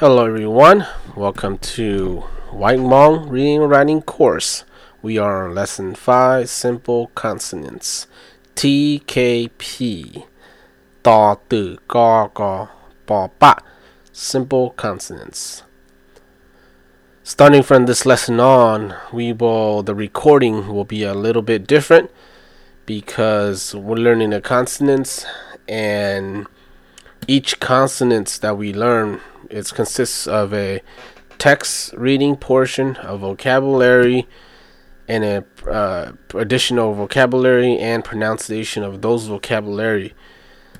Hello everyone, welcome to White Hmong Reading and Writing course. We are on lesson 5, Simple Consonants. TKP. Simple consonants. Starting from this lesson on, we will the recording will be a little bit different because we're learning the consonants and each consonants that we learn it consists of a text reading portion, a vocabulary, and a uh, additional vocabulary and pronunciation of those vocabulary.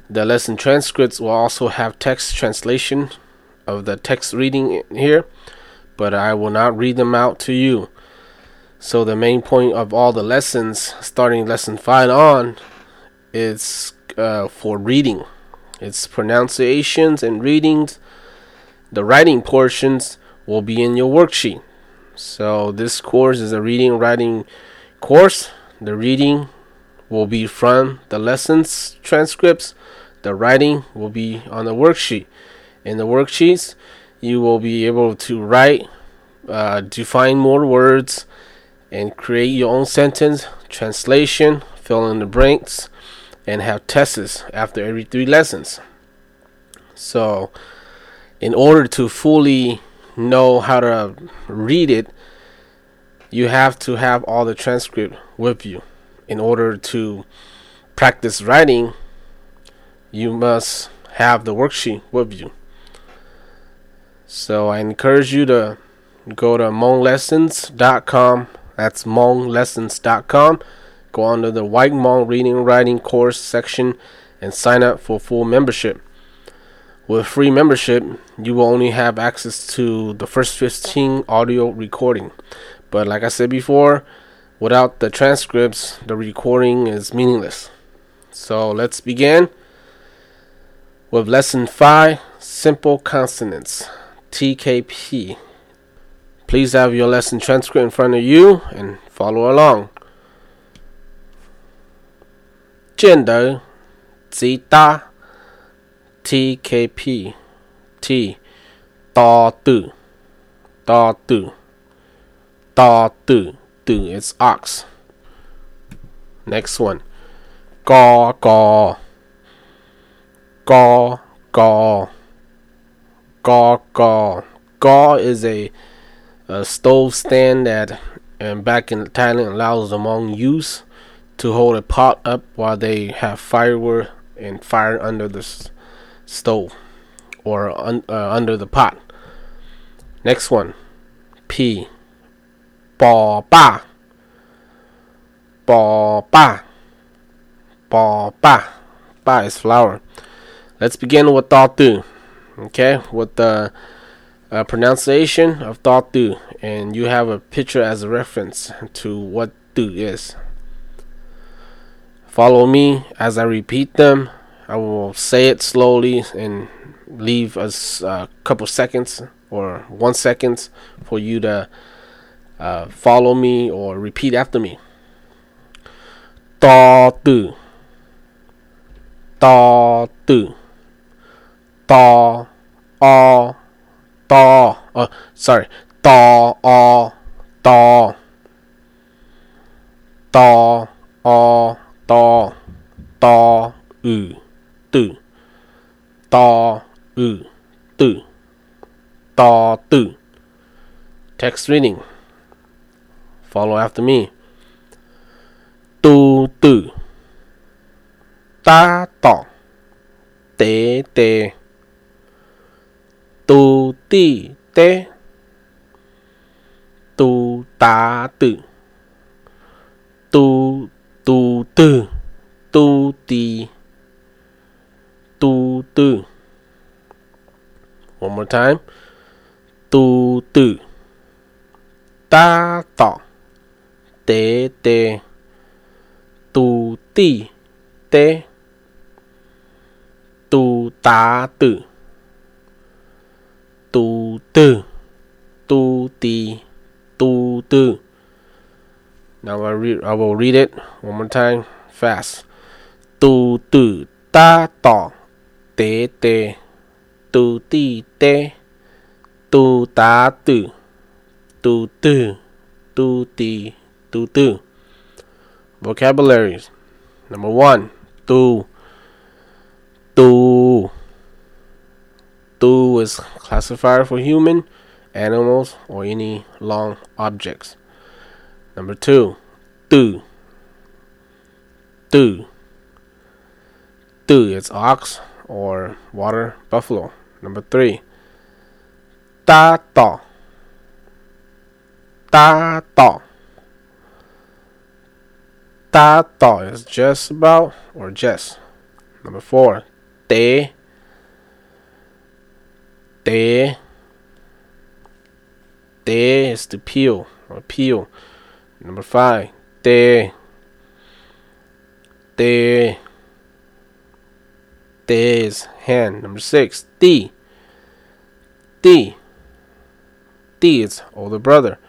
The lesson transcripts will also have text translation of the text reading here, but I will not read them out to you. So the main point of all the lessons, starting lesson five on, is uh, for reading. It's pronunciations and readings. The writing portions will be in your worksheet. So this course is a reading writing course. The reading will be from the lessons transcripts. The writing will be on the worksheet. In the worksheets, you will be able to write, uh, define more words, and create your own sentence, translation, fill in the blanks, and have tests after every three lessons. So, in order to fully know how to read it, you have to have all the transcript with you. In order to practice writing, you must have the worksheet with you. So I encourage you to go to monglessons.com. That's monglessons.com. Go under the White Hmong Reading Writing course section and sign up for full membership. With free membership, you will only have access to the first 15 audio recording. But like I said before, without the transcripts, the recording is meaningless. So let's begin with lesson 5 Simple Consonants TKP. Please have your lesson transcript in front of you and follow along. 见得极大 TKP T Da Du Da Du Da Du Du it's ox. Next one. Gaw gaw Gaw gaw Gaw gaw Gaw is a, a stove stand that and back in Thailand allows the Hmong to hold a pot up while they have firewood and fire under the stove or un, uh, under the pot. Next one, P. Ba ba. Ba ba. Ba ba. Ba is flower. Let's begin with Datu. Okay, with the uh, pronunciation of Datu, and you have a picture as a reference to what Du is. Follow me as I repeat them I will say it slowly and leave a couple seconds or one seconds for you to uh, follow me or repeat after me. Da du. Da du. Da a da. Oh, sorry. Da a da. Da a da. Da u do, da, u, do, da, do. Text reading. Follow after me. Do, do. Da, da. De, de. Do, di, de. Do, da, do. Do, do, do. Do, di tu tư. One more time. Tu tư. Ta tỏ. Tế tê. Tu ti tê. Tu tá tử. Tu tư. Tu ti. Tu tư. Now I, read, I will read it one more time fast. Tu tư ta tỏ tế tê tu ti tê do da do, do do, do di, do do. Vocabularies. Number one, do, do. Do is classifier for human, animals, or any long objects. Number two, do, do. Do it's ox or water buffalo. Number three, da. Da da. Da da is just about or just. Number four, de. De. De is to peel or peel. Number five, de. De. De is hand. Number six, D. D. D is older brother.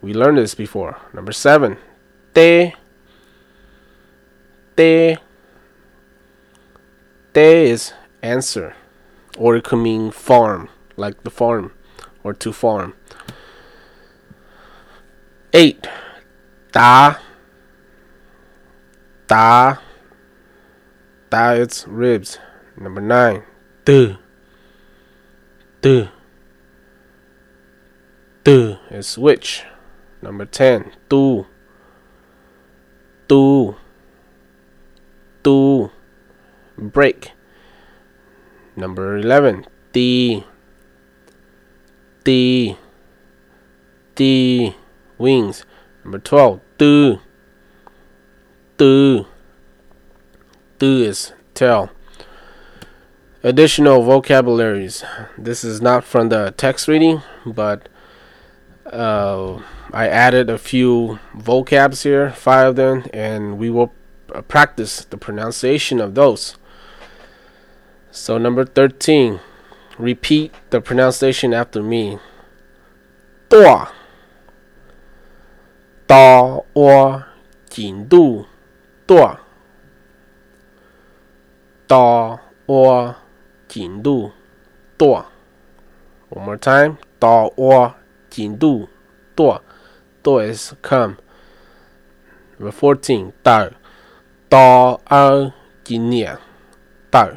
We learned this before. Number seven, de. De. De is answer. Or it could mean farm, like the farm, or to farm. Eight, da. Da. Da, it's ribs. Number nine, du. Du. Du is switch. Number ten, tu. Tu. Tu. Break. Number eleven, di. Di. Di. Wings. Number twelve, du. Du. Du is tail. Additional vocabularies. This is not from the text reading, but uh, I added a few vocabs here, five of them, and we will practice the pronunciation of those. So, number 13, repeat the pronunciation after me. Dua. Da, wa, jin, du. Da, wa, jin. One more time. Da, wa, jin, du, dua. Dua is come. Number 14. Da. Da, ao, jin, nia. Da.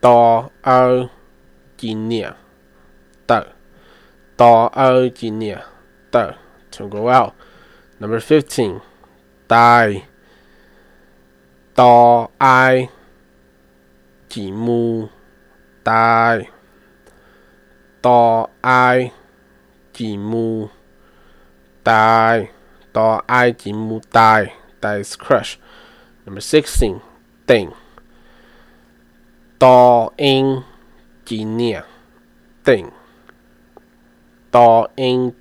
Da, ao, jin, nia. Da. Da, ao, jin, To go out. Number 15. Die. Da, ai, jin, mu. Die. Da, ai, mu. Die. Da, ai, mu. Die. Die is crush. Number 16. Thing. Da, in, jin, nia. Thing. In,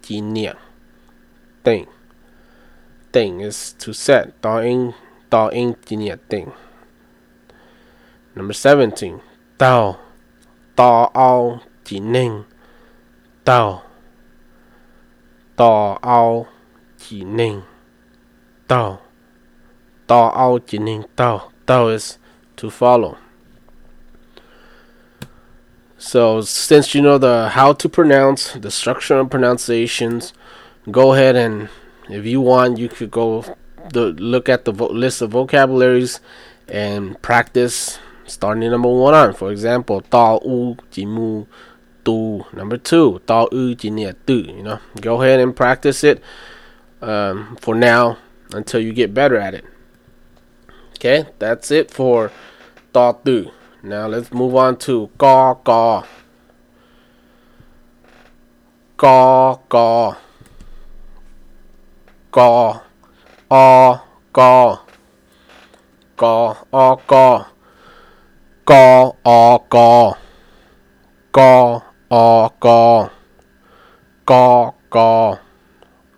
is to set. Da, in, da, in. Number 17. Dao. Da, ao, jin, ning. Dao. Da, ao, jin, ning. Dao. Da, ao, jin, ning. Dao. Dao is to follow. So since you know the how to pronounce the structure and pronunciations, go ahead and if you want, you could go the look at the vo- list of vocabularies and practice starting number one on. For example, da u jimu du. Number two, da u jinia du. You know, go ahead and practice it um, for now until you get better at it. Okay, that's it for da du. Now let's move on to ga ga. Ga ga. Ga. Ah ga. Ga ah ga. Ga ah ga. Ga ah ga. Ga ga.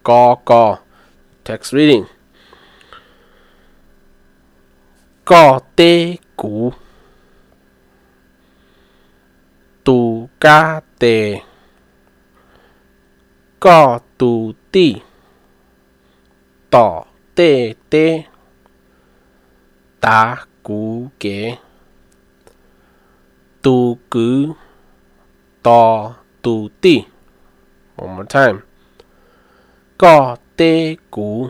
Ga ga. Text reading. Ga te gu. Tu ca tề co tu ti tỏ tê tê tá cú kế tu cứ to tu ti. One more time. Có tê cú.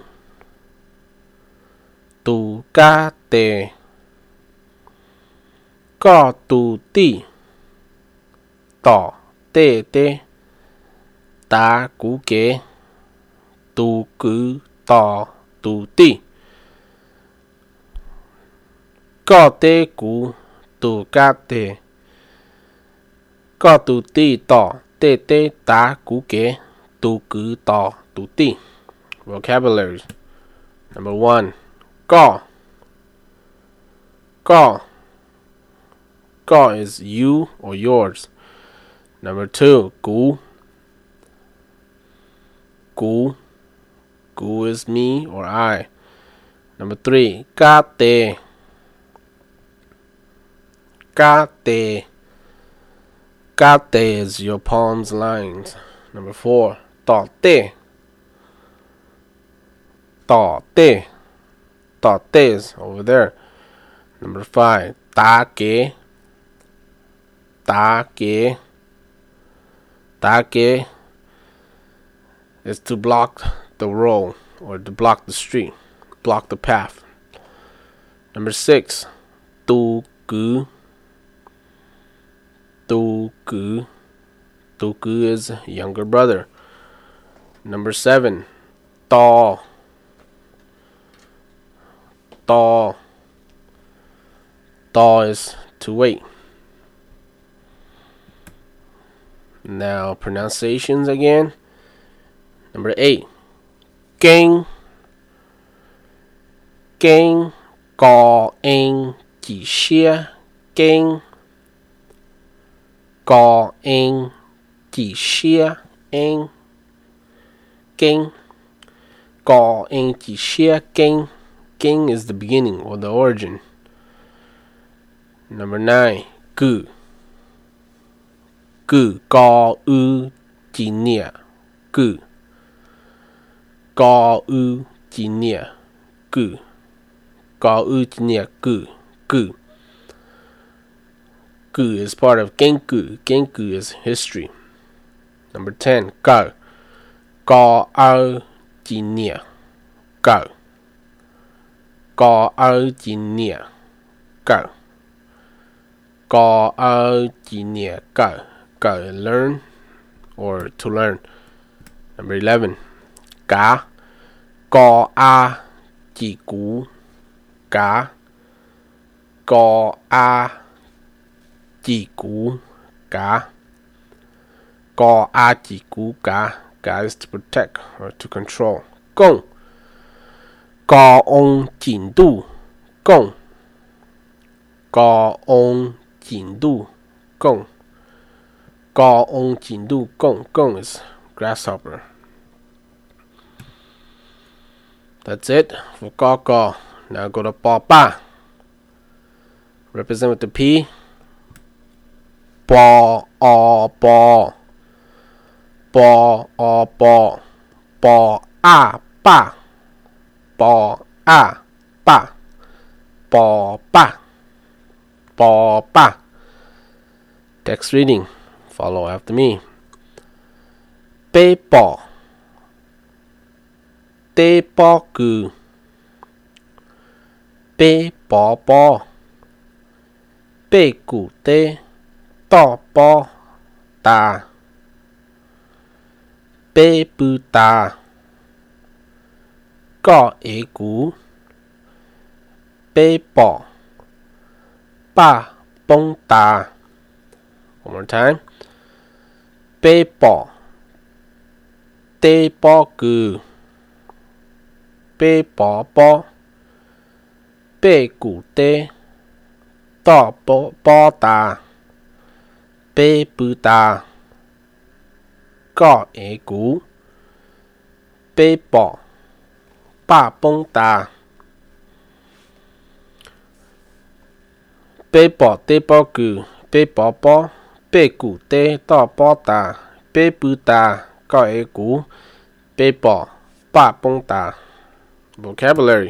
Tu ca tê. Có tu ti. Tỏ tê tê. Ta cú kế tu cứ tỏ tu ti. Có tê cú. Tu ca tê. Có tê tá kế tỏ vocabulary. Number one. Go go go is you or yours. Number two. Cú. Cú. Cú is me or I. Number three. Ca tê Got is your palms lines. Number four, tate. Tate. Tate is over there. Number five, take. Take. Take is to block the road or to block the street, block the path. Number six, tu gu Toku. Toku is younger brother. Number seven, Ta. Ta. Ta is to wait. Now pronunciations again. Number eight, gang. Gang. Có anh chỉ xe gang anh chỉ xia anh kinh có anh chỉ xia kinh kinh is the beginning or the origin. Number nine cử cử có ư chỉ nia cử có ư chỉ nia cử có ư chỉ Genku is part of Genku. Genku is history. Number 10. Go. Go ao jinia. Go. Go ao jinia. Go. Go ao jinia. Go. Go. Learn or to learn. Number 11. Ga. Go a ji gu. Ga. Go a chỉ cú cá có a chỉ cú cá cá is to protect or to control. Công có ông chỉnh tu công có ông chỉnh tu công có ông chỉnh tu công công is grasshopper. That's it. For Kaka. Now go to Papa. Represent with the P. bò o bò bò o bò bò a ba bò a ba bò ba bò ba text reading follow after me. Bê bò tê bò cừ bê to po ta. Bê bư ta có ế cú bê bỏ ba bông ta. One more time. Bê bỏ tê bỏ cừ bê bỏ bỏ bê củ tê to bỏ bỏ ta bê bù đà gò ế cú. Bê bỏ bà bông đà, bê bỏ tê bò cử bê bỏ bò, bê củ tê tò bò đà bê bù đà gò ế cú. Bê bỏ bà bông đà. vocabulary.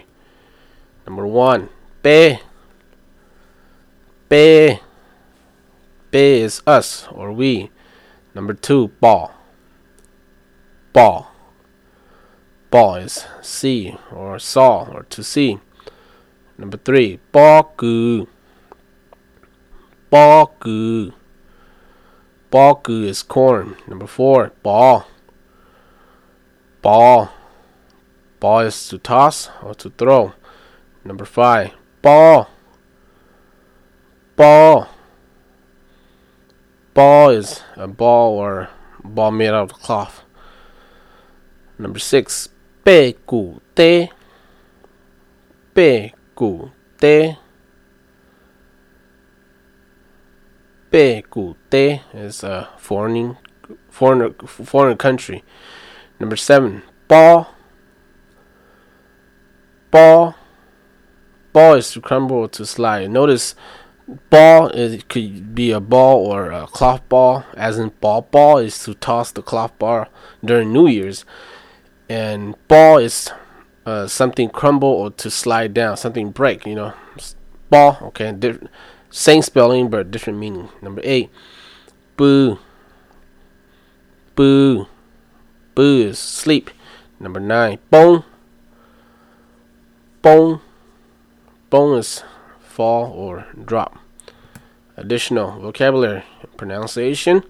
Number one. Bê bê Be is us or we. Number two, ball. Ball. Ball is see or saw or to see. Number three, ball gu. Ball. Ball is corn. Number four, ball. Ball. Ball is to toss or to throw. Number five, ball. Ball ball is a ball or ball made out of cloth. Number six, pe ku te. Pe ku te. Pe ku te is a foreign, foreign, foreign country. Number seven, ball. Ball. Ball is to crumble to slide. Notice ball it could be a ball or a cloth ball as in ball ball is to toss the cloth ball during new year's. And ball is uh, something crumble or to slide down something break you know. Ball okay same spelling but different meaning. Number eight boo. Boo. Boo is sleep. Number nine bone. Bone. Bone is fall or drop. Additional vocabulary pronunciation.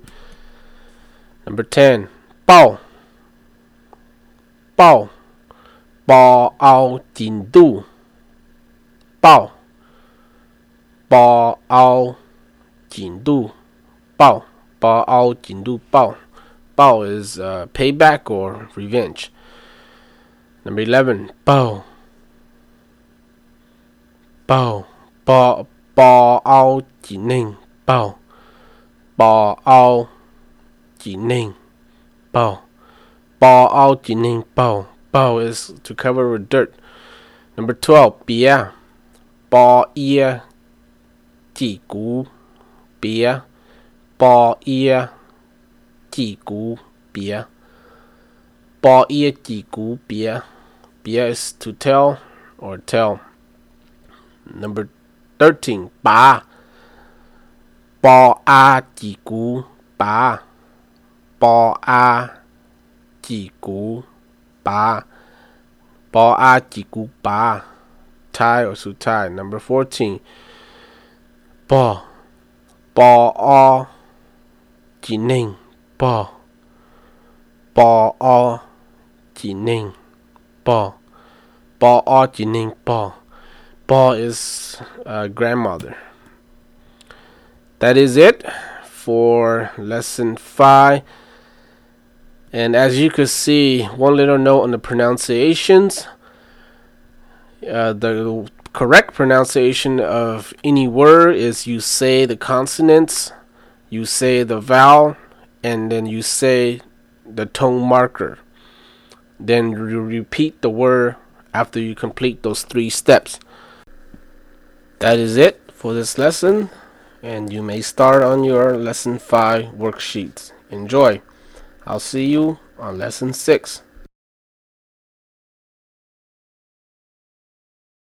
Number 10. Bao. Bao. Bao ao jin du. Bao. Bao ao jin du. Bao. Bao ao jin. Bao. Bao is uh, payback or revenge. Number 11. Bao. Bao. 报报凹几内报报凹几内报报凹几内报报 is to cover with dirt. Number twelve 别报耶几股别报耶几股别报耶几股别别 is to tell or tell. Number 13. Ba. Bo a ji gu ba. Bo a ji gu ba. Bo a ji gu ba. Tie or su tie. Number 14. Bo. Bo o ji ning. Bo. Bo o ji ning. Bo. Bo o ji ning. Bo. Paul is a grandmother. That is it for lesson 5. And as you can see, one little note on the pronunciations. Uh, the correct pronunciation of any word is you say the consonants, you say the vowel, and then you say the tone marker. Then you repeat the word after you complete those three steps. That is it for this lesson, and you may start on your lesson 5 worksheets. Enjoy! I'll see you on lesson 6.